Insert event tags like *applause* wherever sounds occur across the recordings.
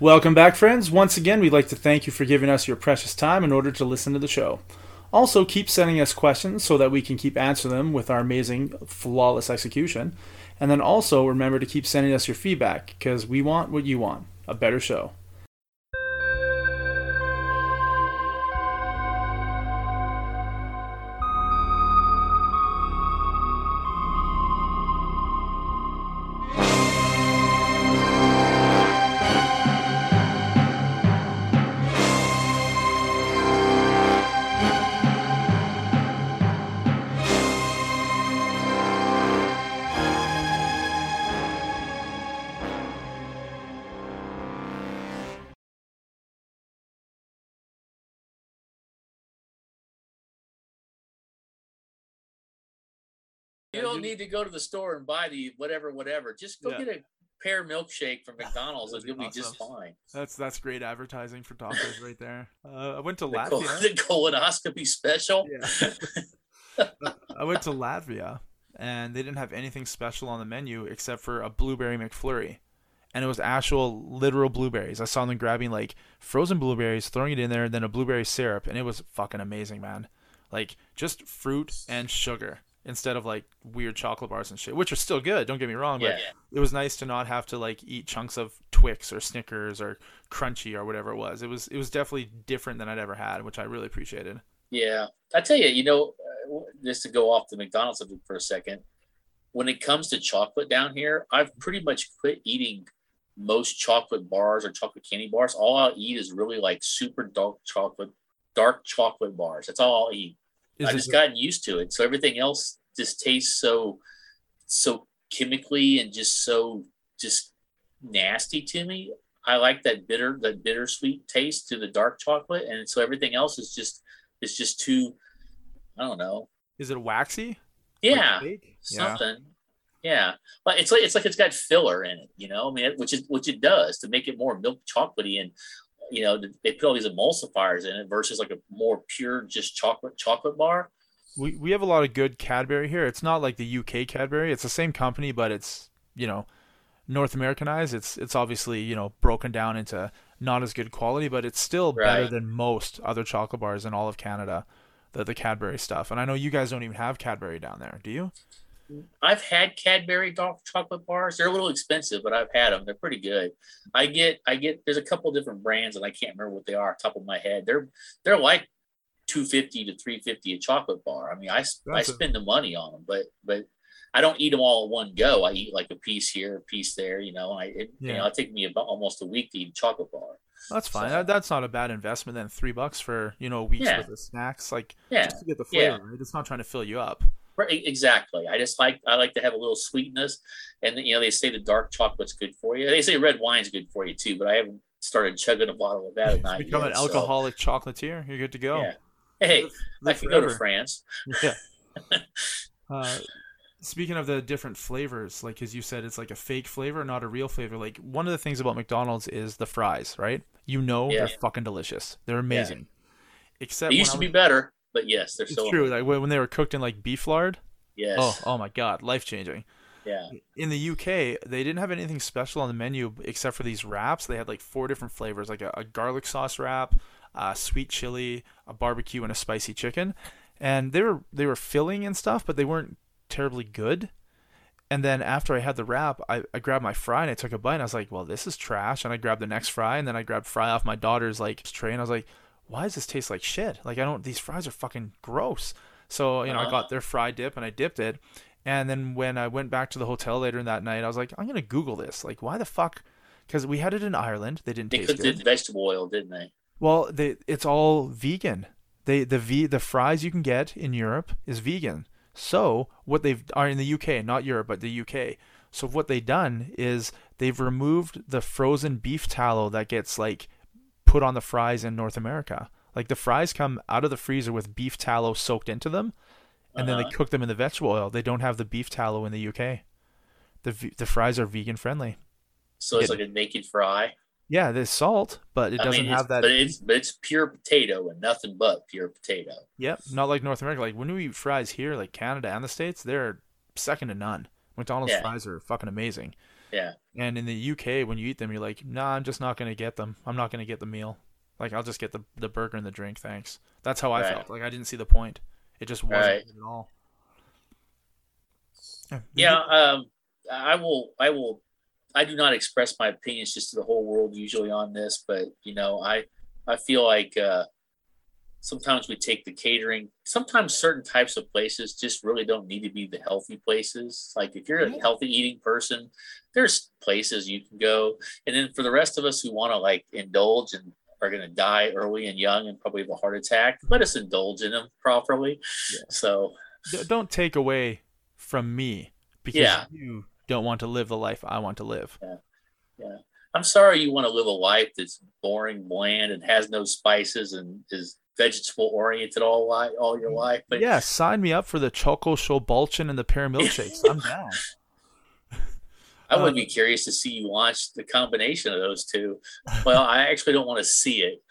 Welcome back, friends. Once again, we'd like to thank you for giving us your precious time in order to listen to the show. Also, keep sending us questions so that we can keep answering them with our amazing, flawless execution. And then also remember to keep sending us your feedback because we want what you want a better show. Need to go to the store and buy the whatever, whatever. Just go Yeah. get a pear milkshake from *laughs* McDonald's and you'll be be just fine. That's that's great advertising for tacos *laughs* right there. Uh, I went to The, col- Latvia. *laughs* the colonoscopy special. Yeah. I went to Latvia and they didn't have anything special on the menu except for a blueberry McFlurry. And it was actual literal blueberries. I saw them grabbing like frozen blueberries, throwing it in there, and then a blueberry syrup, and it was fucking amazing, man. Like just fruit and sugar instead of like weird chocolate bars and shit, which are still good, don't get me wrong, but Yeah. it was nice to not have to like eat chunks of Twix or Snickers or Crunchy or whatever it was. It was it was definitely different than I'd ever had, which I really appreciated. Yeah. I tell you, you know, uh, just to go off the McDonald's subject for a second, when it comes to chocolate down here, I've pretty much quit eating most chocolate bars or chocolate candy bars. All I'll eat is really like super dark chocolate, dark chocolate bars. That's all I'll eat. Is I just gotten used to it. So everything else just tastes so so chemically and just so just nasty to me. I like that bitter, that bittersweet taste to the dark chocolate, and so everything else is just is just too. I don't know. is it waxy? Like Yeah. Yeah. something. Yeah, but it's like it's like it's got filler in it. You know, I mean, which is which it does to make it more milk chocolatey and. You know, they put all these emulsifiers in it versus like a more pure, just chocolate chocolate bar. We we have a lot of good Cadbury here. It's not like the UK Cadbury. It's the same company, but it's you know North Americanized. It's it's obviously you know broken down into not as good quality, but it's still better than most other chocolate bars in all of Canada. The the Cadbury stuff, and I know you guys don't even have Cadbury down there, do you? I've had Cadbury chocolate bars. They're a little expensive, but I've had them. They're pretty good. I get, I get. There's a couple different brands, and I can't remember what they are off top of my head. They're, they're like two fifty to three fifty a chocolate bar. I mean, I, That's a- spend the money on them, but, but I don't eat them all at one go. I eat like a piece here, a piece there. You know, I, it, you know, it take me about almost a week to eat a chocolate bar. That's fine. So- that's not a bad investment. Then three bucks for you know a week's Yeah. worth of snacks, like Yeah, just to get the yeah. flavor. Right? It's not trying to fill you up. Right, exactly. I just like I like to have a little sweetness, and you know they say the dark chocolate's good for you. They say red wine's good for you too, but I haven't started chugging a bottle of that at night. Become yet, an so, alcoholic chocolatier. You're good to go. Yeah. Hey, Live- I can go to. France. *laughs* Yeah. *laughs* uh, speaking of the different flavors, like as you said, it's like a fake flavor, not a real flavor. Like one of the things about McDonald's is the fries, right? You know Yeah. they're fucking delicious. They're amazing. Except They used to be better, but yes, they're still true. Like when when they were cooked in like beef lard. Yes. Oh, oh my god, life changing. Yeah. In the UK, they didn't have anything special on the menu except for these wraps. They had like four different flavors, like a, a garlic sauce wrap, a sweet chili, a barbecue, and a spicy chicken. And they were they were filling and stuff, but they weren't terribly good. And then after I had the wrap, I, I grabbed my fry and I took a bite and I was like, well, this is trash. And I grabbed the next fry and then I grabbed fry off my daughter's like tray and I was like, why does this taste like shit? Like I don't these fries are fucking gross. So, you know, I Uh-huh. got their fry dip and I dipped it. And then when I went back to the hotel later in that night, I was like, I'm gonna Google this. Like, why the fuck? Because we had it in Ireland. They didn't They taste cooked good. it in vegetable oil, didn't they? Well, they it's all vegan. They the v the fries you can get in Europe is vegan. So what they've are in the UK, not Europe, but the UK. So what they've done is they've removed the frozen beef tallow that gets like put on the fries in North America. Like the fries come out of the freezer with beef tallow soaked into them, and then they Uh-huh. cook them in the vegetable oil. They don't have the beef tallow in the UK. The the fries are vegan friendly. So it's Yeah. like a naked fry. Yeah, there's salt, but it I doesn't mean, have that. but it's but it's pure potato and nothing but pure potato. Yep, not like North America. Like when we eat fries here, like Canada and the States, they're second to none. McDonald's Yeah. fries are fucking amazing. Yeah. And in the UK, when you eat them, you're like, nah, I'm just not gonna get them. I'm not gonna get the meal. Like I'll just get the the burger and the drink, thanks. That's how I Right. felt. Like I didn't see the point. It just wasn't Right. at all. Yeah, um, I will. I will. I do not express my opinions just to the whole world usually on this, but you know, I I feel like uh, sometimes we take the catering. Sometimes certain types of places just really don't need to be the healthy places. Like if you're a healthy eating person, there's places you can go, and then for the rest of us who want to like indulge and are going to die early and young and probably have a heart attack, let us indulge in them properly. Yeah. So don't take away from me because Yeah. you don't want to live the life I want to live. Yeah. I'm sorry you want to live a life that's boring, bland, and has no spices and is vegetable oriented all li- all your life. But yeah, sign me up for the Schokobällchen and the pear milkshakes. I'm *laughs* down. I would uh, be curious to see you launch the combination of those two. Well, I actually don't want to see it.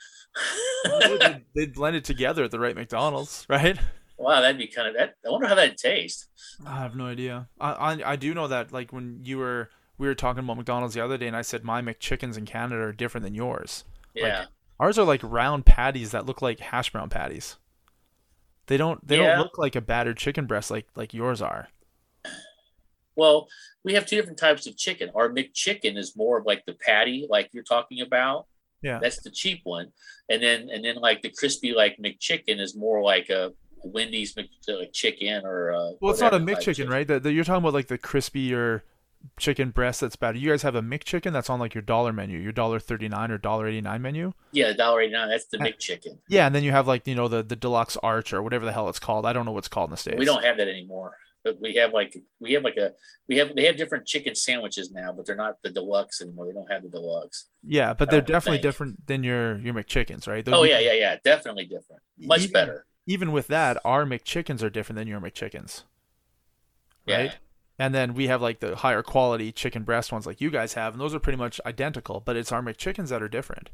They'd- *laughs* They'd blend it together at the right McDonald's, right? Wow, that'd be kind of that. I wonder how that tastes. I have no idea. I, I I do know that like when you were we were talking about McDonald's the other day, and I said my McChickens in Canada are different than yours. Yeah, Ours are like round patties that look like hash brown patties. They don't they Yeah. don't look like a battered chicken breast like like yours are. well, we have two different types of chicken. Our McChicken is more of like the patty, like you're talking about. Yeah. That's the cheap one, and then and then like the crispy like McChicken is more like a Wendy's Mc, like chicken or uh, Well, it's not a McChicken, chicken. right? The, the, you're talking about like the crispier chicken breast that's battered. You guys have a McChicken that's on like your dollar menu, your dollar thirty nine or dollar eighty nine menu. Yeah, dollar eighty nine. That's the Uh, McChicken. Yeah, and then you have like you know the the deluxe arch or whatever the hell it's called. I don't know what's called in the states. We don't have that anymore. But we have like we have like a we have they have different chicken sandwiches now, but they're not the deluxe anymore. They don't have the deluxe. Yeah, but they're definitely think. different than your your McChickens, right? Those- Oh yeah, yeah, yeah. Definitely different. Much even- better. Even with that, our McChickens are different than your McChickens, right? Yeah. And then we have like the higher quality chicken breast ones like you guys have, and those are pretty much identical. But it's our McChickens that are different.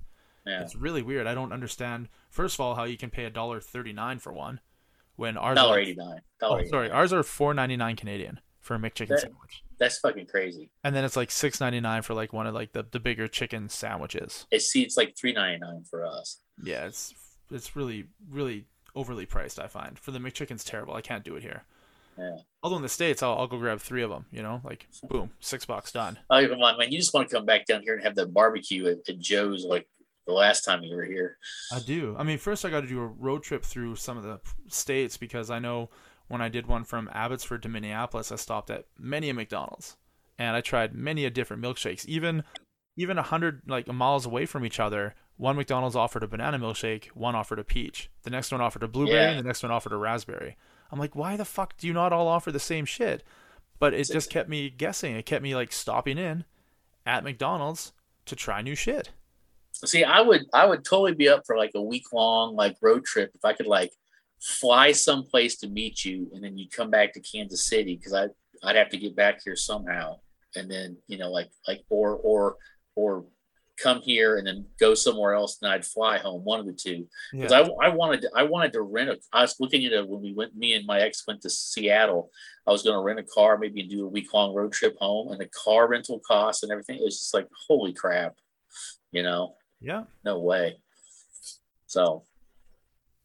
Yeah. It's really weird. I don't understand. First of all, how you can pay a dollar thirty nine for one, when ours Dollar are eighty nine. oh, sorry, ours are four ninety nine Canadian for a McChicken That- sandwich, That's fucking crazy. and then it's like six ninety nine for like one of like the, the bigger chicken sandwiches. It see it's like three ninety nine for us. Yeah, it's it's really really overly priced. I find for the McChicken's terrible. I can't do it here. Yeah. Although in the states, I'll, I'll go grab three of them. You know, like boom, six bucks done. Oh come on, man! You just want to come back down here and have the barbecue at, at Joe's like the last time you were here. I do. I mean, first I got to do a road trip through some of the states because I know when I did one from Abbotsford to Minneapolis, I stopped at many a McDonald's and I tried many a different milkshakes. Even even a hundred like miles away from each other, one McDonald's offered a banana milkshake, one offered a peach, the next one offered a blueberry, Yeah. and the next one offered a raspberry. I'm like, why the fuck do you not all offer the same shit? But it just kept me guessing. It kept me like stopping in at McDonald's to try new shit. See, I would I would totally be up for like a week long like road trip if I could like fly someplace to meet you and then you come back to Kansas City because I I'd have to get back here somehow and then you know like like or or or come here and then go somewhere else and I'd fly home one of the two because I, I wanted to, I wanted to rent a I was looking at it when we went me and my ex went to Seattle I was going to rent a car maybe do a week long road trip home and the car rental costs and everything it was just like holy crap you know yeah. no way. So,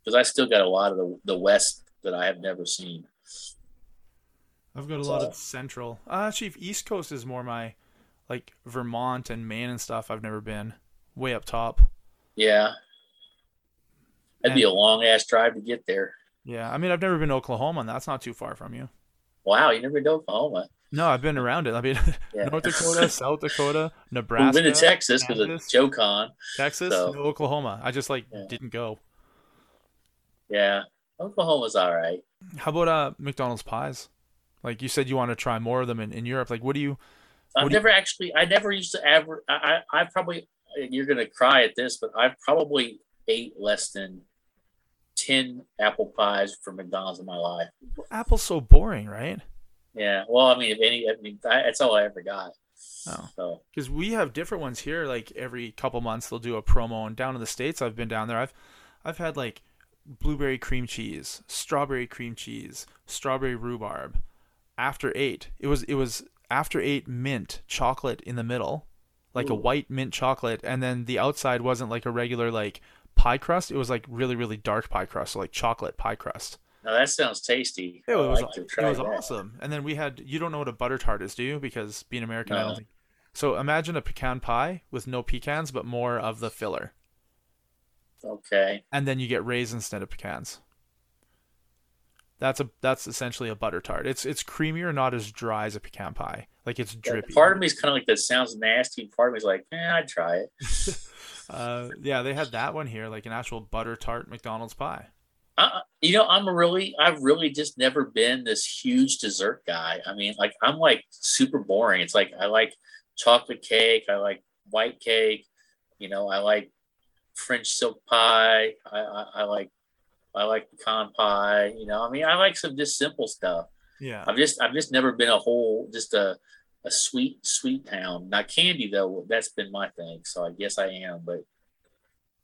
because I still got a lot of the, the West that I have never seen. I've got a lot of central. Uh, actually, East Coast is more my like Vermont and Maine and stuff. I've never been way up top. Yeah. That'd be a long ass drive to get there. Yeah, I mean, I've never been to Oklahoma, and that's not too far from you. Wow, you never been to Oklahoma. No, I've been around it. I mean, *laughs* Yeah. North *laughs* Dakota, South Dakota, Nebraska. We've been to Texas because of Kansas. Joe Con. Texas, so- no Oklahoma. I just like Yeah. didn't go. Yeah. Oklahoma's all right. How about uh McDonald's pies? Like you said, you want to try more of them in, in Europe. Like, what do you? I've do you- never actually, I never used to ever, I, I, I probably, you're going to cry at this, but I've probably ate less than 10 apple pies from McDonald's in my life. Apple's so boring, right? Yeah. Well, I mean, if any, I mean, I, that's all I ever got. Oh. So, because we have different ones here. Like every couple months, they'll do a promo. And down in the states, I've been down there. I've I've had like blueberry cream cheese, strawberry cream cheese, strawberry rhubarb. After eight, it was it was after eight mint chocolate in the middle, like a white mint chocolate, and then the outside wasn't like a regular like pie crust. It was like really really dark pie crust, so like chocolate pie crust. Now that sounds tasty. It was like it was awesome. And then we had you don't know what a butter tart is, do you? Because being American, I don't think. So imagine a pecan pie with no pecans, but more of the filler, Okay. and then you get raisins instead of pecans. That's a that's essentially a butter tart. It's it's creamier, not as dry as a pecan pie. Like it's Yeah, drippy. Part of me is kind of like that sounds nasty. Part of me is like, eh, I'd try it. *laughs* *laughs* Uh, yeah, they had that one here, like an actual butter tart McDonald's pie. Uh, you know, I'm really, I've really just never been this huge dessert guy. I mean, like, I'm like super boring. It's like, I like chocolate cake. I like white cake. You know, I like French silk pie. I, I, I like, I like pecan pie. You know, I mean, I like some just simple stuff. Yeah, I've just, I've just never been a whole, just a, a sweet, sweet town. Now, candy though, that's been my thing. So I guess I am, but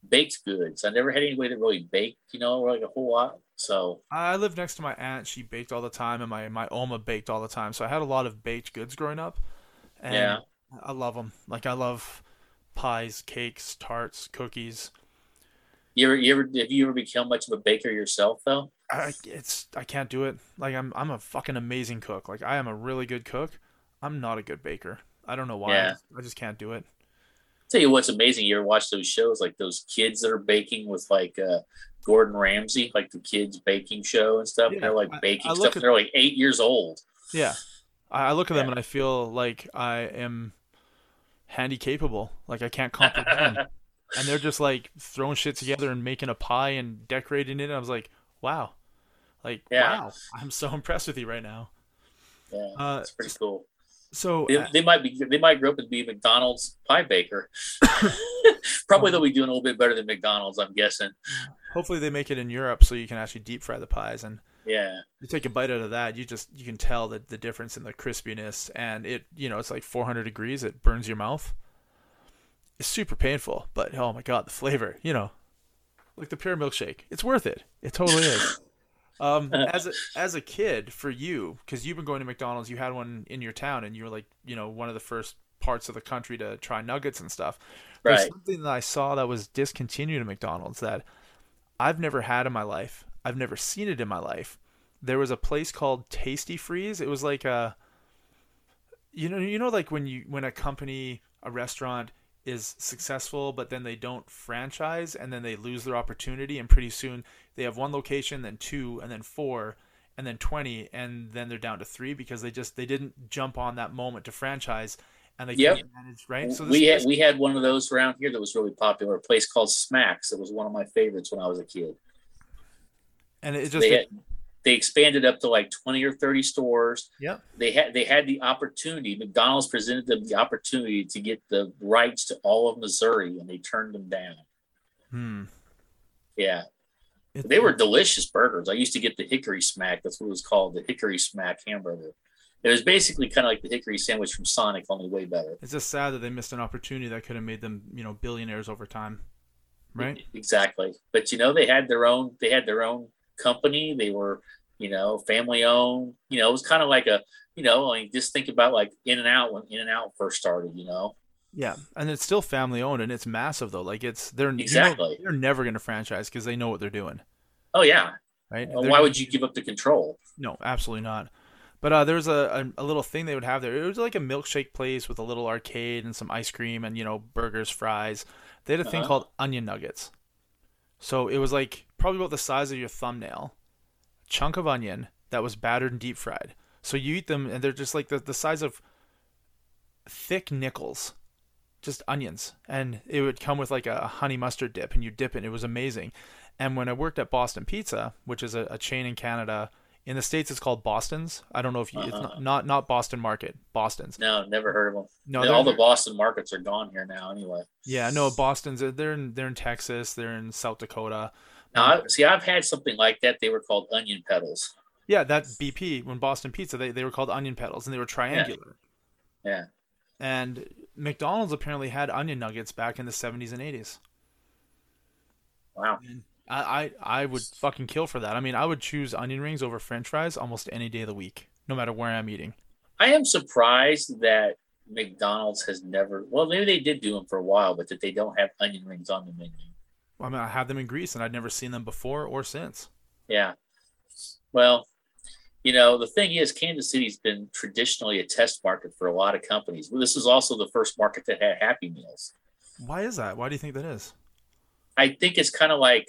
baked goods. I never had anybody that really baked, you know, like a whole lot. So I lived next to my aunt. She baked all the time, and my my oma baked all the time. So I had a lot of baked goods growing up. And Yeah. I love them. Like I love pies, cakes, tarts, cookies. You ever, you ever, have you ever become much of a baker yourself though? I it's I can't do it. Like I'm I'm a fucking amazing cook. Like I am a really good cook. I'm not a good baker. I don't know why. I Yeah. just- I just can't do it. i tell you what's amazing. You ever watch those shows like those kids that are baking with like uh, Gordon Ramsay, like the kids baking show and stuff. Yeah, They're like baking I look stuff. at- They're like eight years old. Yeah. I, I look at them and I feel like I am handy capable. Like I can't comprehend. *laughs* and they're just like throwing shit together and making a pie and decorating it. And I was like, wow. Like, Yeah. wow. I'm so impressed with you right now. Yeah, Uh, it's pretty cool. so They, uh, they might be. They might grow up and be McDonald's pie baker. *laughs* Probably they'll be doing a little bit better than McDonald's. I'm guessing. hopefully they make it in Europe so you can actually deep fry the pies. And Yeah. you take a bite out of that, you just you can tell that the difference in the crispiness and it you know it's like 400 degrees, it burns your mouth. It's super painful, but oh my god, the flavor, you know, like the pure milkshake, it's worth it. It totally is. *laughs* Um, as a as a kid, for you, because you've been going to McDonald's, you had one in your town, and you were like, you know, one of the first parts of the country to try nuggets and stuff. There's something that I saw that was discontinued at McDonald's that I've never had in my life. I've never seen it in my life. There was a place called Tastee-Freez. It was like a you know you know like when you when a company a restaurant is successful but then they don't franchise and then they lose their opportunity and pretty soon they have one location then two and then four and then 20 and then they're down to 3 because they just they didn't jump on that moment to franchise and they Yep. couldn't manage right so we had we had one of those around here that was really popular. A place called Smacks. It was one of my favorites when I was a kid. and it just they had, they expanded up to like 20 or 30 stores Yeah. they had they had the opportunity mcdonald's presented them the opportunity to get the rights to all of missouri and they turned them down hmm. yeah It- they were delicious burgers i used to get the hickory smack that's what it was called the hickory smack hamburger it was basically kind of like the hickory sandwich from sonic only way better It's just sad that they missed an opportunity that could have made them, you know, billionaires over time. Right? exactly but you know they had their own they had their own company they were you know family owned you know it was kind of like a you know I mean, just think about like in and out when in and out first started you know Yeah, and it's still family owned, and it's massive though. Like it's they're you know, Exactly. they're never going to franchise because they know what they're doing, oh yeah right? Well, why would you give up the control No, absolutely not. But uh, there was a, a a little thing they would have there. It was like a milkshake place with a little arcade and some ice cream and you know burgers, fries. They had a thing Uh-huh. called onion nuggets. So it was like probably about the size of your thumbnail, chunk of onion that was battered and deep fried. So you eat them and they're just like the, the size of thick nickels, just onions. And it would come with like a honey mustard dip and you dip it. And it was amazing. And when I worked at Boston Pizza, which is a, a chain in Canada, in the states it's called Boston's. I don't know if you, Uh-huh. not, not not Boston Market, Boston's. no never heard of them No, all they're- the boston markets are gone here now anyway Yeah, no, Boston's. They're in they're in Texas. They're in South Dakota. Now see i've had something like that they were called onion petals Yeah, that BP when Boston Pizza they, they were called onion petals and they were triangular. yeah And McDonald's apparently had onion nuggets back in the 70s and 80s. wow I, I I would fucking kill for that. I mean, I would choose onion rings over French fries almost any day of the week, no matter where I'm eating. I am surprised that McDonald's has never. Well, maybe they did do them for a while, but that they don't have onion rings on the menu. I mean, I had them in Greece, and I'd never seen them before or since. Yeah. Well, you know, the thing is, Kansas City's been traditionally a test market for a lot of companies. Well, this is also the first market that had Happy Meals. Why is that? Why do you think that is? I think it's kind of like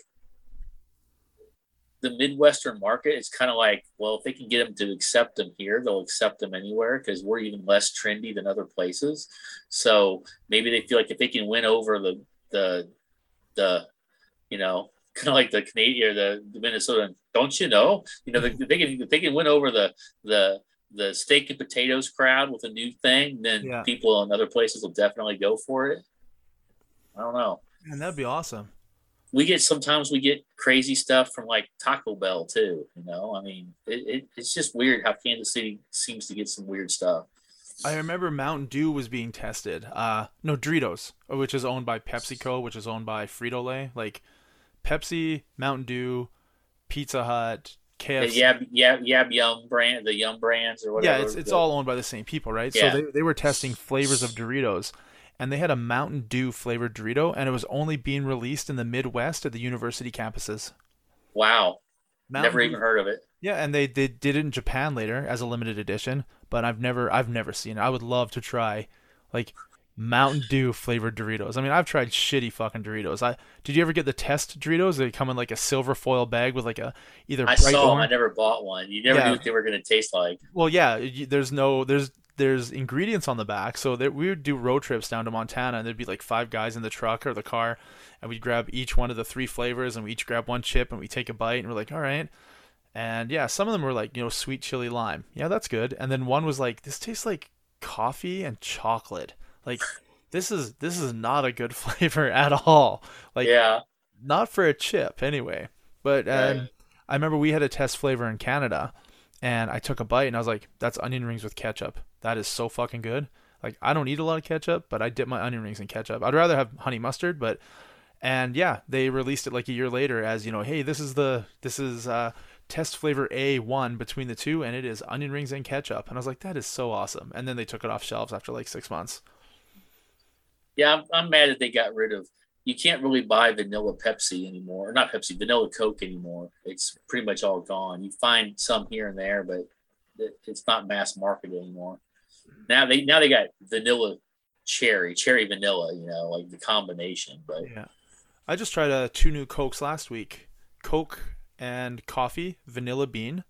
the Midwestern market. It's kind of like, well, if they can get them to accept them here, they'll accept them anywhere because we're even less trendy than other places. So maybe they feel like if they can win over the the the you know *laughs* kind of like the Canadian or the, the Minnesota. Don't you know? You know, they, *laughs* they can they can win over the the the steak and potatoes crowd with a new thing, then Yeah. people in other places will definitely go for it. I don't know. And that'd be awesome. We get sometimes we get crazy stuff from like Taco Bell too. You know, I mean, it, it, it's just weird how Kansas City seems to get some weird stuff. I remember Mountain Dew was being tested. Uh, no, Doritos, which is owned by PepsiCo, which is owned by Frito Lay. Like Pepsi, Mountain Dew, Pizza Hut, The KFC. Yab Yab Yab Yum brand, the Yum brands or whatever. Yeah, it's it's all owned by the same people, right? Yeah. So they they were testing flavors of Doritos, and they had a Mountain Dew flavored Dorito, and it was only being released in the Midwest at the university campuses. wow. Mountain Never Dew- even heard of it. Yeah, and they, they did it in Japan later as a limited edition, but I've never I've never seen it. I would love to try like Mountain Dew flavored Doritos. I mean, I've tried shitty fucking Doritos. I did you ever get the test Doritos? They come in like a silver foil bag with like a either I saw them. I never bought one. You never Yeah. knew what they were going to taste like. Well, yeah, you- there's no there's there's ingredients on the back. So there, we would do road trips down to Montana, and there'd be like five guys in the truck or the car, and we'd grab each one of the three flavors, and we each grab one chip, and we take a bite, and we're like, all right. And yeah, some of them were like you know sweet chili lime. Yeah, that's good. And then one was like this tastes like coffee and chocolate. Like this is this is not a good *laughs* flavor at all. Like yeah. not for a chip anyway. But um, Right. I remember we had a test flavor in Canada, and I took a bite and I was like, "That's onion rings with ketchup. That is so fucking good." Like I don't eat a lot of ketchup, but I dip my onion rings in ketchup. I'd rather have honey mustard, but and yeah, they released it like a year later as you know, hey, this is the this is uh, test flavor A one between the two, and it is onion rings and ketchup. And I was like, that is so awesome. And then they took it off shelves after like six months. Yeah, I'm, I'm mad that they got rid of. You can't really buy vanilla Pepsi anymore, or not Pepsi, vanilla Coke anymore. It's pretty much all gone. You find some here and there, but it, it's not mass market anymore. Now they now they got vanilla cherry, cherry vanilla. You know, like the combination. But Yeah. I just tried uh, two new Cokes last week Coke and coffee, vanilla bean,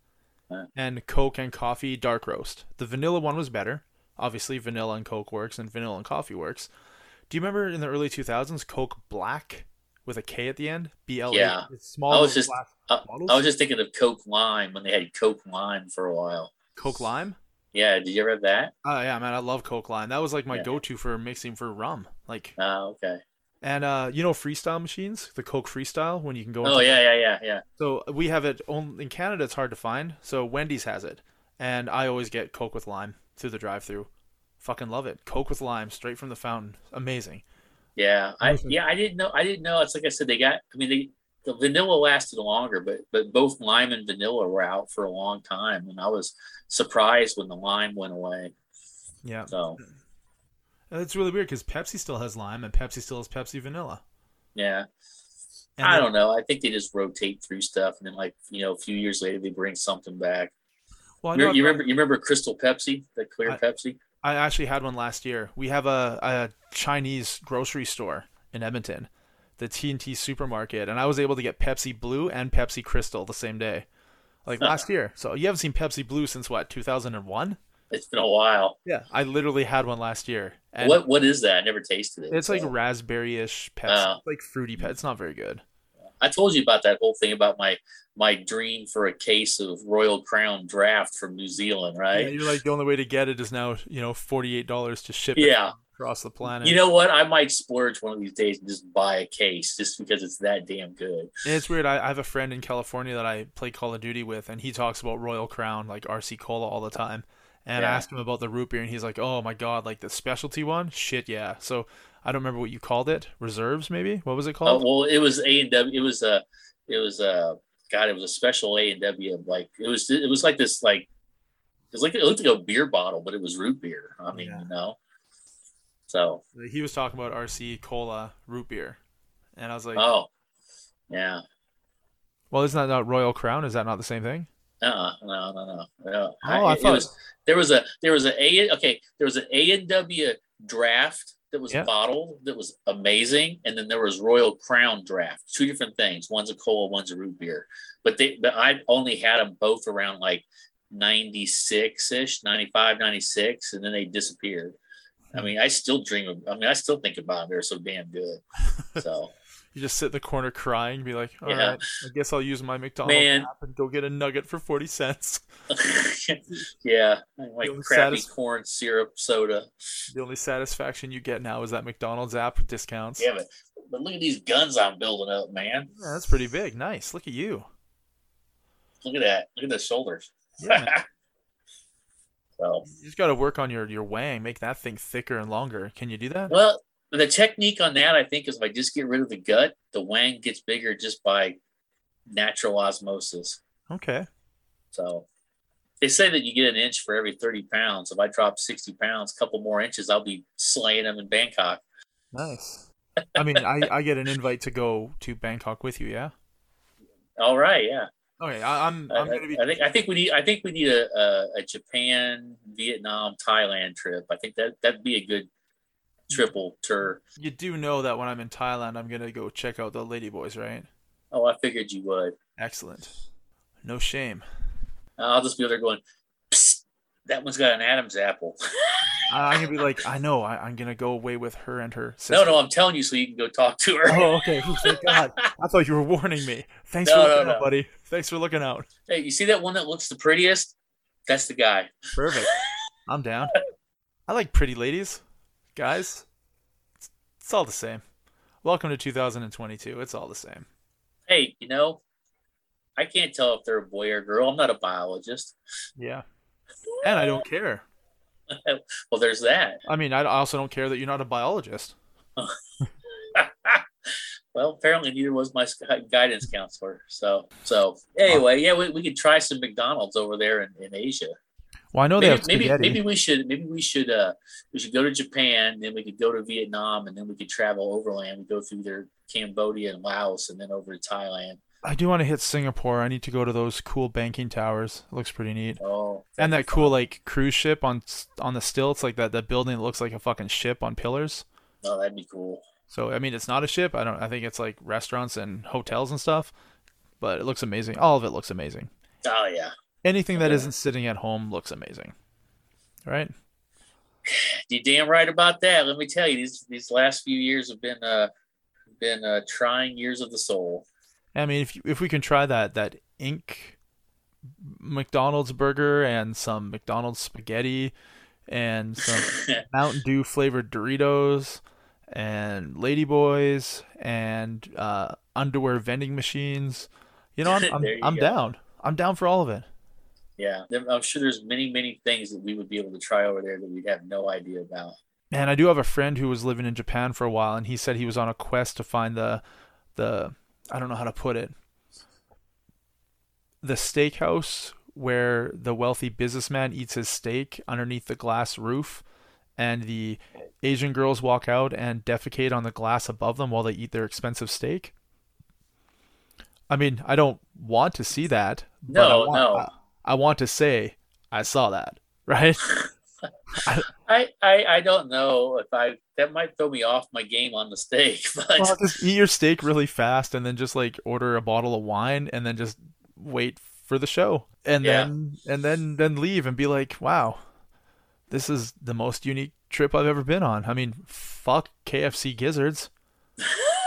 Huh. and Coke and coffee dark roast. The vanilla one was better. Obviously, vanilla and Coke works, and vanilla and coffee works. Do you remember in the early 2000s, Coke Black with a K at the end? B L A. Yeah. It's small. I was just- I. I was just thinking of Coke Lime when they had Coke Lime for a while. Coke Lime? Yeah, did you ever have that? Oh, yeah, man. I love Coke Lime. That was like my Yeah. go to for mixing for rum. Like, Oh, okay. and uh, you know, freestyle machines, the Coke Freestyle, when you can go. Oh yeah, yeah, yeah, yeah. So we have it on, in Canada. It's hard to find. So Wendy's has it, and I always get Coke with lime through the drive-through. Fucking love it. Coke with lime, straight from the fountain. Amazing. Yeah, I yeah I didn't know I didn't know. It's like I said, they got. I mean, they the vanilla lasted longer, but but both lime and vanilla were out for a long time, and I was surprised when the lime went away. Yeah, So it's really weird because Pepsi still has lime, and Pepsi still has Pepsi vanilla. yeah, And I then- don't know. I think they just rotate through stuff, and then like you know, a few years later, they bring something back. Well, I, You, know you remember you remember Crystal Pepsi, the clear I- Pepsi? I actually had one last year. We have a, a Chinese grocery store in Edmonton, the T&T supermarket, and I was able to get Pepsi Blue and Pepsi Crystal the same day, like last year. So you haven't seen Pepsi Blue since what, 2001? It's been a while. Yeah, I literally had one last year. What what is that? I never tasted it. It's like so. raspberry-ish Pepsi, Oh. like fruity Pepsi. It's not very good. I told you about that whole thing about my my dream for a case of Royal Crown Draft from New Zealand, right? Yeah, you're like the only way to get it is now, you know, forty-eight dollars to ship it Yeah. across the planet. You know what? I might splurge one of these days and just buy a case just because it's that damn good. And it's weird. I, I have a friend in California that I play Call of Duty with, and he talks about Royal Crown, like RC Cola, all the time. And I Yeah. asked him about the root beer, and he's like, "Oh my god, like the specialty one? Shit, yeah." So I don't remember what you called it. Reserves, maybe? What was it Uh, called? well, it was A and W. It was a, it was a, God, it was a special A and W. Like it was, it was like this, like was like it looked like a beer bottle, but it was root beer. I mean, Yeah. you know. So He was talking about RC cola root beer, and I was like, oh yeah. "Well, isn't that not Royal Crown? Is that not the same thing?" Uh no no no no. Oh, I it thought- was there was a there was a A okay there was an A and W draft that was Yeah. bottled that was amazing, and then there was Royal Crown draft. Two different things. One's a cola, one's a root beer. But they but I only had them both around like 96 ish, 95, 96, and then they disappeared. I mean, I still dream of. I mean, I still think about them. They're so damn good. *laughs* So You just sit in the corner crying, and be like, "All right, Yeah. I guess I'll use my McDonald's Man. app and go get a nugget for forty cents." *laughs* yeah, like crappy corn syrup soda. The only satisfaction you get now is that McDonald's app with discounts. Yeah, but, but look at these guns I'm building up, man. Yeah, that's pretty big. Nice. Look at you. Look at that. Look at the shoulders. Yeah. *laughs* so, you just got to work on your your wang, make that thing thicker and longer. Can you do that? well, the technique on that, I think, is if I just get rid of the gut, the wang gets bigger just by natural osmosis. Okay. So, they say that you get an inch for every 30 pounds. If I drop 60 pounds, a couple more inches, I'll be slaying them in Bangkok. Nice. I mean, I, I get an invite to go to Bangkok with you, yeah. All right, yeah. Okay, I, I'm I, I'm gonna be. I think I think we need I think we need a, a, a Japan, Vietnam, Thailand trip. I think that that'd be a good Mm. triple tour. You do know that when I'm in Thailand, I'm gonna go check out the Ladyboys, right? Oh, I figured you would. Excellent. No shame. Uh, I'll just be there going, Psst, that one's got an Adam's apple. *laughs* I'm gonna be like, I know. I, I'm gonna go away with her and her sister. no, no, I'm telling you so you can go talk to her. Oh, okay. Ooh, thank God. *laughs* I thought you were warning me. Thanks No, for no, looking out, buddy. Thanks for looking out. hey, you see that one that looks the prettiest? That's the guy. Perfect. *laughs* I'm down. I like pretty ladies, guys. It's, it's all the same. Welcome to 2022. It's all the same. Hey, you know, I can't tell if they're a boy or a girl. I'm not a biologist. Yeah. And I don't care. *laughs* Well, there's that. I mean, I I also don't care that you're not a biologist. *laughs* well, apparently neither was my guidance counselor. So, so anyway, yeah, we, we could try some McDonald's over there in, in Asia. Well, I know they Maybe, have maybe, maybe we should, maybe we should, uh, we should go to Japan, then we could go to Vietnam, and then we could travel overland. We go through their Cambodia and Laos, and then over to Thailand. I do want to hit Singapore. I need to go to those cool banking towers. It looks pretty neat. Oh, And that cool like cruise ship on on the stilts, like that that building that looks like a fucking ship on pillars. oh, that'd be cool. So I mean, it's not a ship. I don't. I think it's like restaurants and hotels and stuff. But it looks amazing. All of it looks amazing. Oh yeah, Anything that isn't sitting at home looks amazing. Right? you damn right about that. Let me tell you, these these last few years have been uh been uh trying years of the soul. I mean, if you, if we can try that that ink McDonald's burger and some McDonald's spaghetti and some *laughs* Mountain Dew flavored Doritos and Ladyboys and uh, underwear vending machines. You know, I'm *laughs* I'm, I'm go. down. I'm down for all of it. Yeah, I'm sure there's many, many things that we would be able to try over there that we'd have no idea about. And I do have a friend who was living in Japan for a while, and he said he was on a quest to find the the I don't know how to put it the steakhouse where the wealthy businessman eats his steak underneath the glass roof, and the Asian girls walk out and defecate on the glass above them while they eat their expensive steak. I mean, I don't want to see that. but I No, want, no. I, I want to say I saw that, *laughs* right? *laughs* I, I, I don't know if I that might throw me off my game on the steak, *laughs* but well, just eat your steak really fast and then just like order a bottle of wine and then just wait for the show and Yeah. then and then then leave and be like wow this is the most unique trip i've ever been on i mean fuck kfc gizzards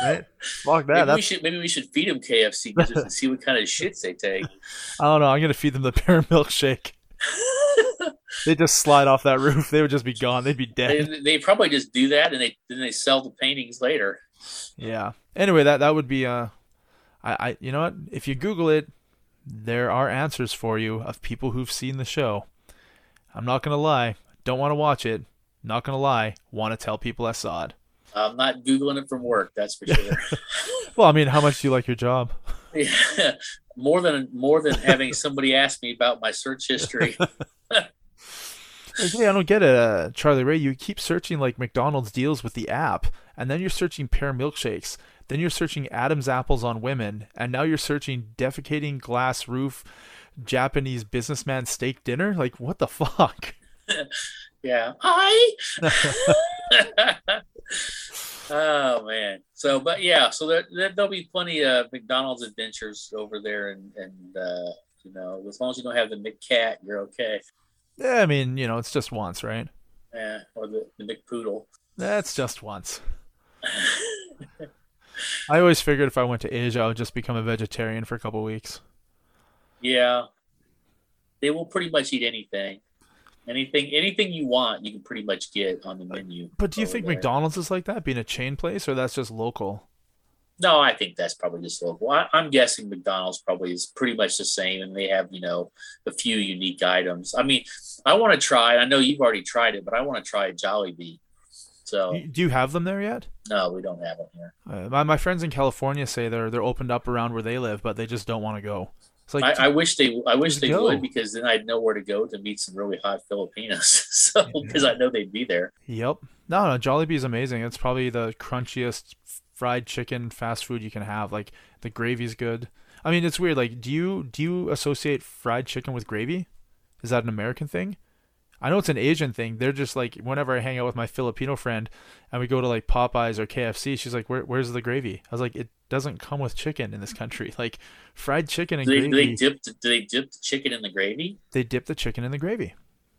right fuck that maybe we should maybe we should feed them KFC gizzards and see what kind of shits they take. i don't know i'm gonna feed them the pear milkshake *laughs* they just slide off that roof they would just be gone they'd be dead they, they probably just do that and they then they sell the paintings later. Yeah. Anyway, that that would be uh I, I you know what? If you Google it, there are answers for you of people who've seen the show. I'm not gonna lie. Don't want to watch it. Not gonna lie. Want to tell people I saw it. I'm not googling it from work, that's for sure. *laughs* Well, I mean, how much do you like your job? Yeah, *laughs* more than more than having somebody ask me about my search history. *laughs* Hey, I don't get it, uh, Charlie Ray. You keep searching like McDonald's deals with the app, and then you're searching pear milkshakes. Then you're searching Adam's apples on women, and now you're searching defecating glass roof Japanese businessman steak dinner. Like, what the fuck? yeah. Hi. Oh man. So, but yeah. So there, there will be plenty of McDonald's adventures over there, and and uh, you know, as long as you don't have the McCat, you're okay. Yeah, I mean, you know, it's just once, right? Yeah, or the, the McPoodle. That's just once. *laughs* I always figured if I went to Asia, I would just become a vegetarian for a couple weeks. Yeah, they will pretty much eat anything. Anything, anything you want, you can pretty much get on the menu. But do you think there. McDonald's is like that, being a chain place, or that's just local? No, I think that's probably just local. I, am guessing McDonald's probably is pretty much the same, and they have you know a few unique items. I mean, I want to try. I know you've already tried it, but I want to try a Jollibee. So, do you have them there yet? No, we don't have them here. Uh, my my friends in California say they're they're opened up around where they live, but they just don't want to go. It's like I, I wish they I wish they go. would because then I'd know where to go to meet some really hot Filipinos. *laughs* so because yeah. I know they'd be there. Yep. No, no, Jollibee is amazing. It's probably the crunchiest fried chicken fast food you can have. Like the gravy's good. I mean, it's weird. Like, do you do you associate fried chicken with gravy? Is that an American thing? I know it's an Asian thing. They're just like whenever I hang out with my Filipino friend and we go to like Popeyes or KFC, she's like, Where, "Where's the gravy?" I was like, "It doesn't come with chicken in this country. *laughs* Like fried chicken and do they, gravy." Do they dip? Do they dip the chicken in the gravy? They dip the chicken in the gravy.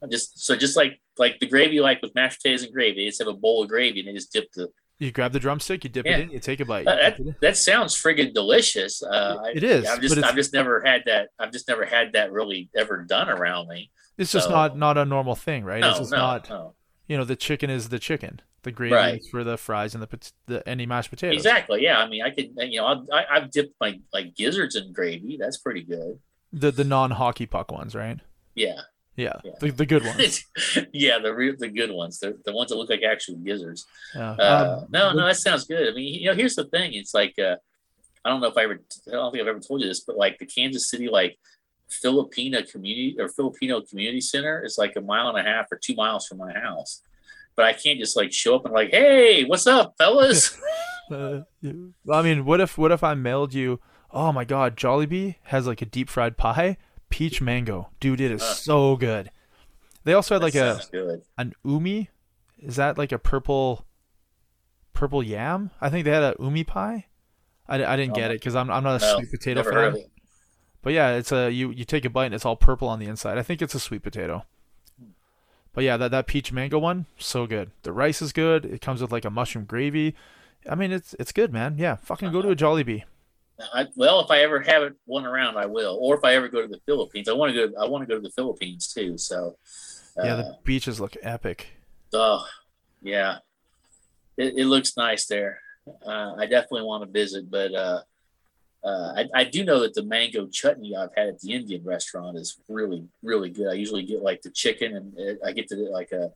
Just so just like like the gravy, like with mashed potatoes and gravy, they just have a bowl of gravy and they just dip the you grab the drumstick, you dip yeah. it in, you take a bite. Uh, that, that sounds friggin' delicious. Uh, it is. I've just I've just never had that. I've just never had that really ever done around me. It's so, just not not a normal thing, right? No, it's just no, not. No. You know, the chicken is the chicken. The gravy right. for the fries and the, the any mashed potatoes. Exactly. Yeah. I mean, I could. You know, I, I've dipped my like gizzards in gravy. That's pretty good. The the non hockey puck ones, right? Yeah. Yeah, yeah. The, the good ones. *laughs* yeah, the real the good ones. The, the ones that look like actual gizzards. Yeah. Uh, um, no, no, that sounds good. I mean, you know, here's the thing. It's like uh, I don't know if I ever. I don't think I've ever told you this, but like the Kansas City like Filipino community or Filipino community center is like a mile and a half or two miles from my house. But I can't just like show up and like, hey, what's up, fellas? *laughs* uh, I mean, what if what if I mailed you? Oh my God, Jollibee has like a deep fried pie peach mango. Dude, it is uh, so good. They also had like a good. an ube. Is that like a purple purple yam? I think they had a ube pie. I, I didn't get it because I'm I'm not a no, sweet potato fan. But yeah, it's a you you take a bite and it's all purple on the inside. I think it's a sweet potato. But yeah, that that peach mango one, so good. The rice is good. It comes with like a mushroom gravy. I mean, it's it's good, man. Yeah, fucking go to a Jollibee. I, well, if I ever have one around, I will. Or if I ever go to the Philippines, I want to go. I want to go to the Philippines too. So, uh, yeah, the uh, beaches look epic. Oh, yeah, it, it looks nice there. Uh, I definitely want to visit, but uh, uh, I, I, do know that the mango chutney I've had at the Indian restaurant is really, really good. I usually get like the chicken, and I get to like a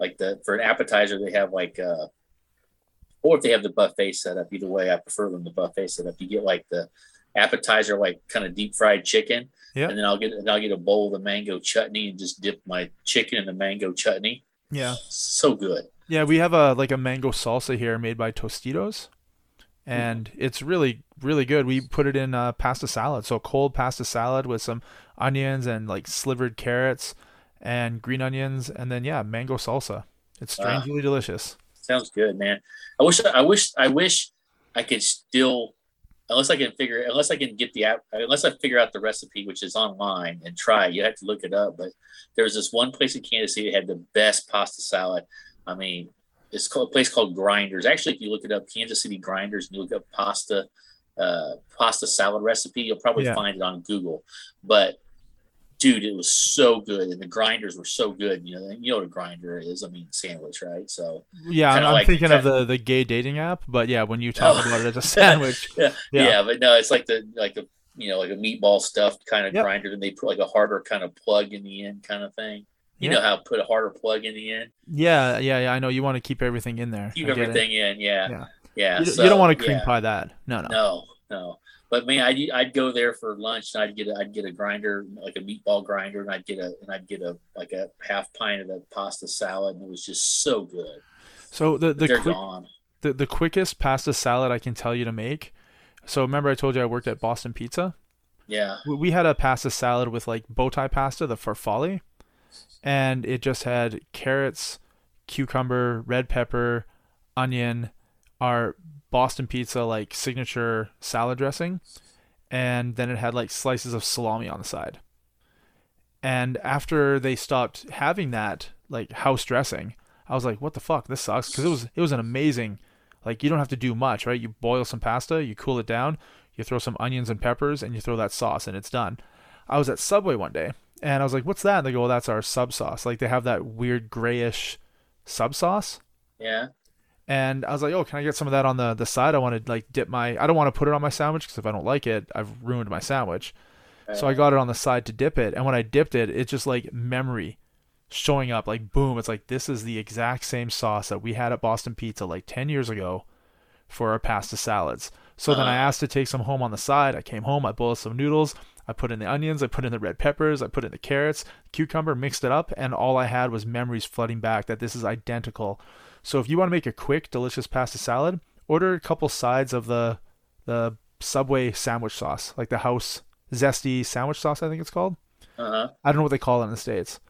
like the for an appetizer they have like uh, or if they have the buffet set up. Either way, I prefer them the buffet set up. You get like the appetizer, like kind of deep fried chicken, yeah, and then I'll get and I'll get a bowl of the mango chutney and just dip my chicken in the mango chutney. Yeah, so good. Yeah, we have a like a mango salsa here made by Tostitos, and it's really really good. We put it in uh, pasta salad, so cold pasta salad with some onions and like slivered carrots and green onions, and then yeah, mango salsa. It's strangely delicious. Sounds good, man. I wish I wish I wish I could still unless I can figure unless I can get the app unless I figure out the recipe which is online and try you have to look it up but there's this one place in Kansas City that had the best pasta salad I mean it's called a place called Grinders actually if you look it up Kansas City Grinders and you look up pasta uh, pasta salad recipe you'll probably yeah. find it on Google but dude, it was so good, and the grinders were so good. You know, you know what a grinder is. I mean, sandwich, right? So yeah, I'm like, thinking of the the gay dating app, but yeah, when you *laughs* talk oh. about it as a sandwich, *laughs* yeah. yeah. yeah, but no, it's like the like a you know like a meatball stuffed kind of yep. grinder, and they put like a harder kind of plug in the end, kind of thing. You know how to put a harder plug in the end. Yeah, yeah, yeah. I know you want to keep everything in there. Keep everything it. in. Yeah, yeah. yeah. You, so, you, don't want to cream pie that. No, no, no, no. But man, I'd, I'd go there for lunch and I'd get a, I'd get a grinder like a meatball grinder and I'd get a and I'd get a like a half pint of the pasta salad and it was just so good. So the the quick, gone. the the quickest pasta salad I can tell you to make. So remember I told you I worked at Boston Pizza. Yeah. We- We had a pasta salad with like bow tie pasta, the farfalle, and it just had carrots, cucumber, red pepper, onion, our Boston Pizza like signature salad dressing, and then it had like slices of salami on the side. And after they stopped having that like house dressing, I was like, "What the fuck? This sucks." Because it was it was an amazing, like you don't have to do much, right? You boil some pasta, you cool it down, you throw some onions and peppers, and you throw that sauce, and it's done. I was at Subway one day, and I was like, "What's that?" And they go, "Well, that's our sub sauce." Like they have that weird grayish sub sauce. Yeah. And I was like, "Oh, can I get some of that on the the side? I want to like dip my. I don't want to put it on my sandwich because if I don't like it, I've ruined my sandwich." So I got it on the side to dip it, and when I dipped it, it's just like memory showing up. Like boom, it's like this is the exact same sauce that we had at Boston Pizza like ten years ago for our pasta salads. So then I Uh-huh. asked to take some home on the side. I came home, I boiled some noodles, I put in the onions, I put in the red peppers, I put in the carrots, cucumber, mixed it up, and all I had was memories flooding back that this is identical. So if you want to make a quick, delicious pasta salad, order a couple sides of the the Subway sandwich sauce, like the house zesty sandwich sauce, I think it's called. Uh huh. I don't know what they call it in the states,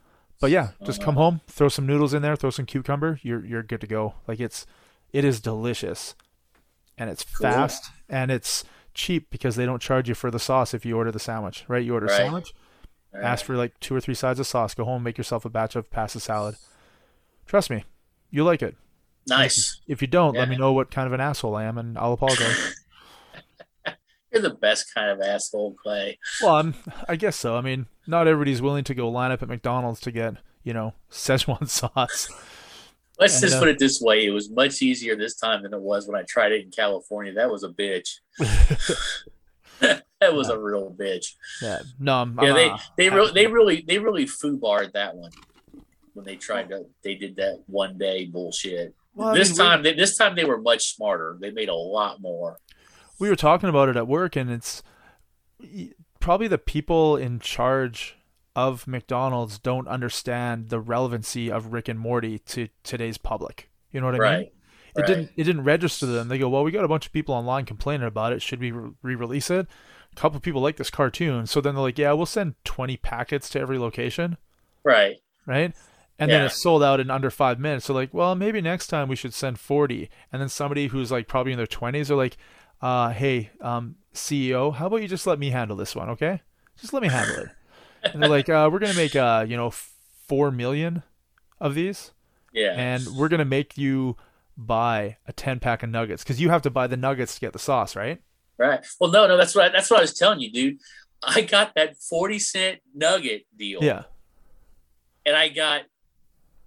but yeah, just come home, throw some noodles in there, throw some cucumber, you're you're good to go. Like it's it is delicious, and it's Cool. fast and it's cheap because they don't charge you for the sauce if you order the sandwich, right? You order a Right. sandwich, ask for like two or three sides of sauce, go home, make yourself a batch of pasta salad. Trust me, you'll like it. Nice. If you don't, let me know what kind of an asshole I am, and I'll apologize. *laughs* You're the best kind of asshole, Clay. well, I'm, I guess so. I mean, not everybody's willing to go line up at McDonald's to get you know *laughs* Szechuan sauce. Let's And, just uh, put it this way: it was much easier this time than it was when I tried it in California. That was a bitch. *laughs* *laughs* that was a real bitch. Yeah, no, I'm, Yeah, I'm, they uh, they really they really they really foobarred that one when they tried to they did that one day bullshit. well, this mean, we- time they, this time they were much smarter. They made a lot more. we were talking about it at work and it's probably the people in charge of McDonald's don't understand the relevancy of Rick and Morty to today's public. You know what I mean? Right. It right. didn't it didn't register them. They go, "Well, we got a bunch of people online complaining about it. Should we re- re-release it?" A couple of people like this cartoon, so then they're like, "Yeah, we'll send 20 packets to every location." Right. right? And then Yeah. it's sold out in under five minutes. So like, well, maybe next time we should send forty. And then somebody who's like probably in their twenties are like, uh, hey, um, CEO, how about you just let me handle this one, okay? Just let me handle it. And they're like, uh, we're gonna make uh, you know, four million of these, Yeah. and we're gonna make you buy a ten pack of nuggets because you have to buy the nuggets to get the sauce, right? Right. Well, no, no, that's what I, that's what I was telling you, dude. I got that forty cent nugget deal. Yeah. and I got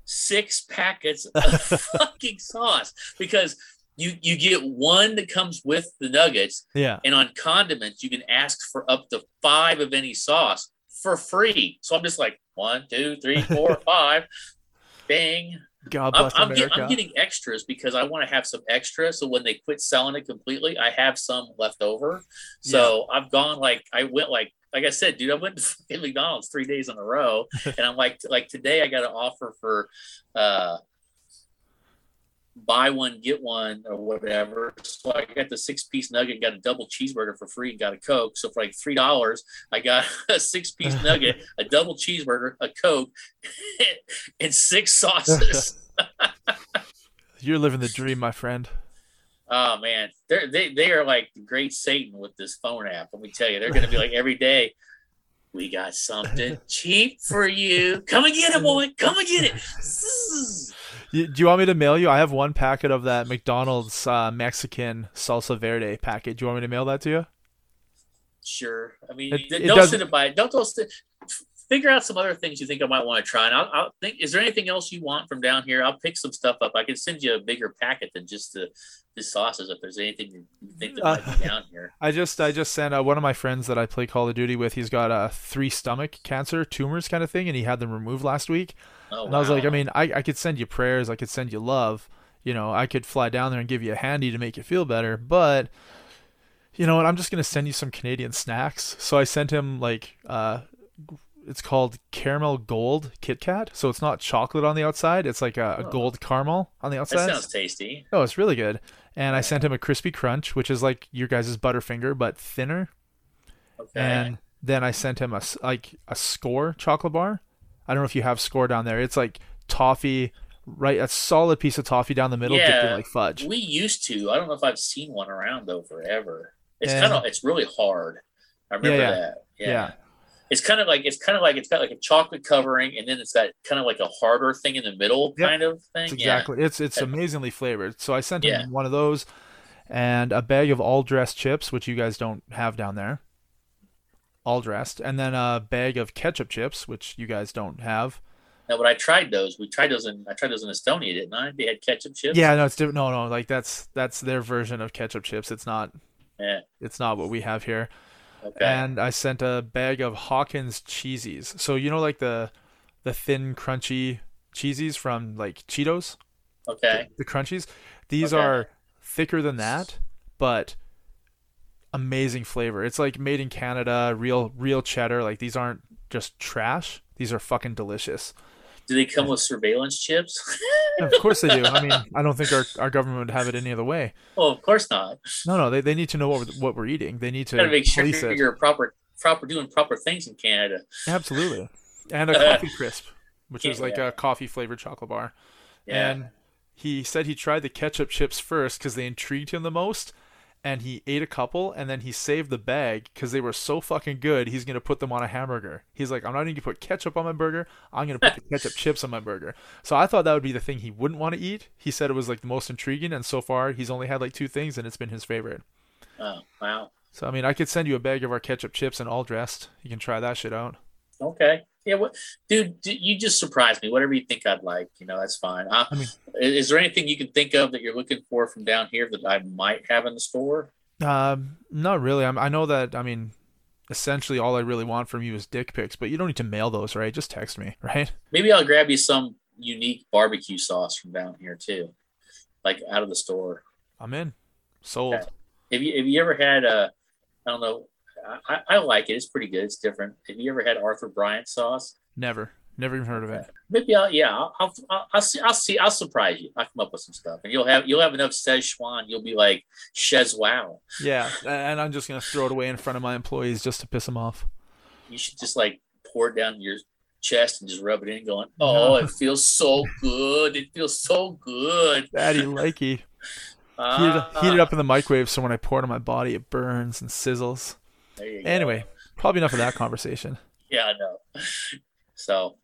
six packets *laughs* of fucking sauce because you you get one that comes with the nuggets, Yeah. and on condiments you can ask for up to five of any sauce for free. So I'm just like one, two, three, four, *laughs* five. Bang. God I'm, bless I'm, get- America. I'm getting extras because I want to have some extra. So when they quit selling it completely, I have some left over. So I've gone like I went like like I said, dude, I went to *laughs* McDonald's three days in a row, *laughs* and I'm like like today I got an offer for uh buy one get one or whatever. So I got the six piece nugget, got a double cheeseburger for free, and got a coke. So for like three dollars, I got *laughs* a six piece *laughs* nugget, a double cheeseburger, a coke, *laughs* and six sauces. You're living the dream, my friend. Oh man, they're they they are like the great Satan with this phone app. Let me tell you, they're gonna be like every day. We got something cheap for you. Come and get it, boy. Come and get it. You, do you want me to mail you? I have one packet of that McDonald's uh, Mexican salsa verde packet. Do you want me to mail that to you? Sure. I mean, It- it don't doesn't- sit it by. Don't don't. Figure out some other things you think I might want to try, and I'll, I'll think. Is there anything else you want from down here? I'll pick some stuff up. I can send you a bigger packet than just the the sauces. If there's anything you think that might Uh, be down here. *laughs* I just I just sent uh, one of my friends that I play Call of Duty with. He's got uh, three stomach cancer tumors kind of thing, and he had them removed last week. Oh, And I was like, I mean, I, I could send you prayers, I could send you love, you know, I could fly down there and give you a handy to make you feel better, but you know what? I'm just gonna send you some Canadian snacks. So I sent him like uh, it's called caramel gold Kit Kat. So it's not chocolate on the outside. It's like a, Oh. gold caramel on the outside. That sounds tasty. Oh, it's really good. And I sent him a crispy crunch, which is like your guys' Butterfinger but thinner. Okay. And then I sent him a like a Skor chocolate bar. I don't know if you have Skor down there. It's like toffee, right? A solid piece of toffee down the middle, dipped in like fudge. we used to. I don't know if I've seen one around though forever. It's kind of it's really hard. I remember yeah. that. Yeah. Yeah. It's kind of like it's kind of like it's got like a chocolate covering, and then it's got kind of like a harder thing in the middle, Yep. kind of thing. It's exactly. It's it's Yeah. amazingly flavored. So I sent him Yeah. one of those and a bag of all dressed chips, which you guys don't have down there. All dressed, and then a bag of ketchup chips, which you guys don't have. Now, when I tried those, we tried those in I tried those in Estonia, didn't I? They had ketchup chips. Yeah, no, it's different. No, no, like that's that's their version of ketchup chips. It's not. Yeah. It's not what we have here. Okay. And I sent a bag of Hawkins Cheezies. So you know, like the the thin, crunchy cheesies from like Cheetos. okay. the crunchies. These Okay. are thicker than that, but amazing flavor. It's like made in Canada, real real cheddar. Like these aren't just trash. These are fucking delicious. Do they come with surveillance chips? Of course they do. I mean, *laughs* I don't think our, our government would have it any other way. well, of course not. No, no, they, they need to know what we're, what we're eating. They need to make sure it. you're proper proper doing proper things in Canada. Absolutely. *laughs* And a coffee crisp, which is like yeah. a coffee flavored chocolate bar. Yeah. And he said he tried the ketchup chips first because they intrigued him the most. And he ate a couple and then he saved the bag because they were so fucking good. He's going to put them on a hamburger. He's like, I'm not even going to put ketchup on my burger. I'm going to put the *laughs* ketchup chips on my burger. So I thought that would be the thing he wouldn't want to eat. He said it was like the most intriguing. And so far, he's only had like two things and it's been his favorite. oh wow. So, I mean, I could send you a bag of our ketchup chips and all dressed. You can try that shit out. Okay. Yeah. What, dude? d- You just surprised me. Whatever you think I'd like, you know, that's fine. I, I mean- is there anything you can think of that you're looking for from down here that I might have in the store? Um, not really. I'm, I know that. I mean, essentially, all I really want from you is dick pics, but you don't need to mail those, right? Just text me, *laughs* right? Maybe I'll grab you some unique barbecue sauce from down here too, like out of the store. I'm in. Sold. Have you have you ever had a? I don't know. I, I like it. It's pretty good. It's different. Have you ever had Arthur Bryant sauce? Never, never even heard of it. Maybe I'll yeah. I'll I'll, I'll, see. I'll see. I'll surprise you. I'll come up with some stuff, and you'll have you'll have enough Szechuan. You'll be like Shez wow. Yeah, and I'm just gonna throw it away in front of my employees just to piss them off. You should just like pour it down your chest and just rub it in, going, "Oh, No. it feels so good. It feels so good." Daddy likey. Heat Ah, it, heat it up in the microwave so when I pour it on my body, it burns and sizzles. There you go. Anyway, probably enough of that conversation. *laughs* Yeah, I know. *laughs* So,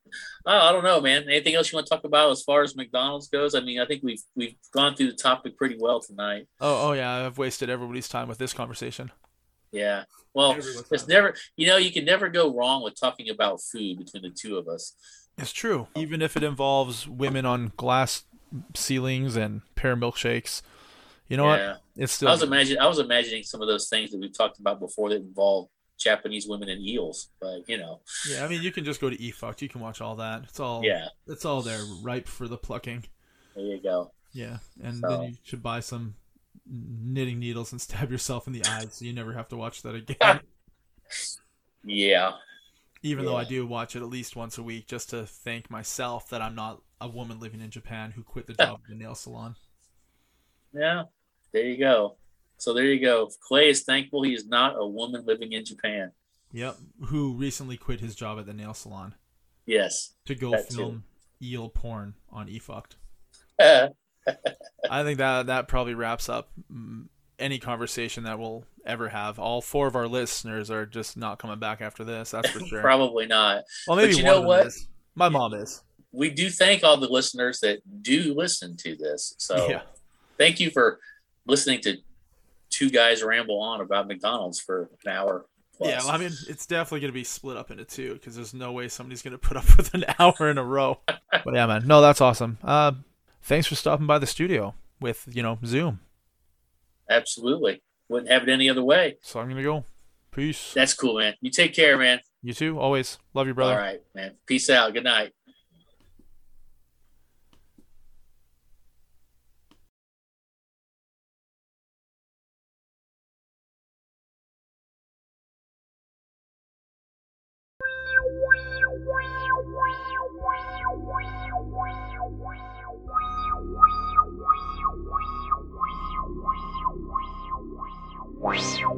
oh, I don't know, man. Anything else you want to talk about as far as McDonald's goes? I mean, I think we've we've gone through the topic pretty well tonight. Oh, oh yeah, I've wasted everybody's time with this conversation. Yeah. Well, Everyone's it's time. never, you know, you can never go wrong with talking about food between the two of us. It's true. Even if it involves women on glass ceilings and pear milkshakes, you know yeah. what? It's still I was imagining, I was imagining some of those things that we've talked about before that involve Japanese women and eels, but you know, Yeah, I mean, you can just go to eFucked. You can watch all that. It's all yeah, It's all there, ripe for the plucking. there you go. Yeah, and So- then you should buy some knitting needles and *laughs* stab yourself in the eyes, so you never have to watch that again. *laughs* Yeah. Even though I do watch it at least once a week, just to thank myself that I'm not a woman living in Japan who quit the *laughs* job at the nail salon. Yeah. There you go. So there you go. Clay is thankful he is not a woman living in Japan. Yep, who recently quit his job at the nail salon Yes. to go That too. film eel porn on eFucked. Uh, *laughs* I think that that probably wraps up mm, any conversation that we'll ever have. All four of our listeners are just not coming back after this. That's for sure. Probably not. Well, maybe But you one know what? is. My mom is. We do thank all the listeners that do listen to this. So Yeah. Thank you for listening to two guys ramble on about McDonald's for an hour. Plus. Yeah, well, I mean, it's definitely going to be split up into two because there's no way somebody's going *laughs* to put up with an hour in a row. but yeah, man, no, that's awesome. Uh, thanks for stopping by the studio with you know Zoom. Absolutely. Wouldn't have it any other way. So I'm gonna go. Peace. That's cool, man. You take care, man. You too. Always love you, brother. All right, man. Peace out. Good night.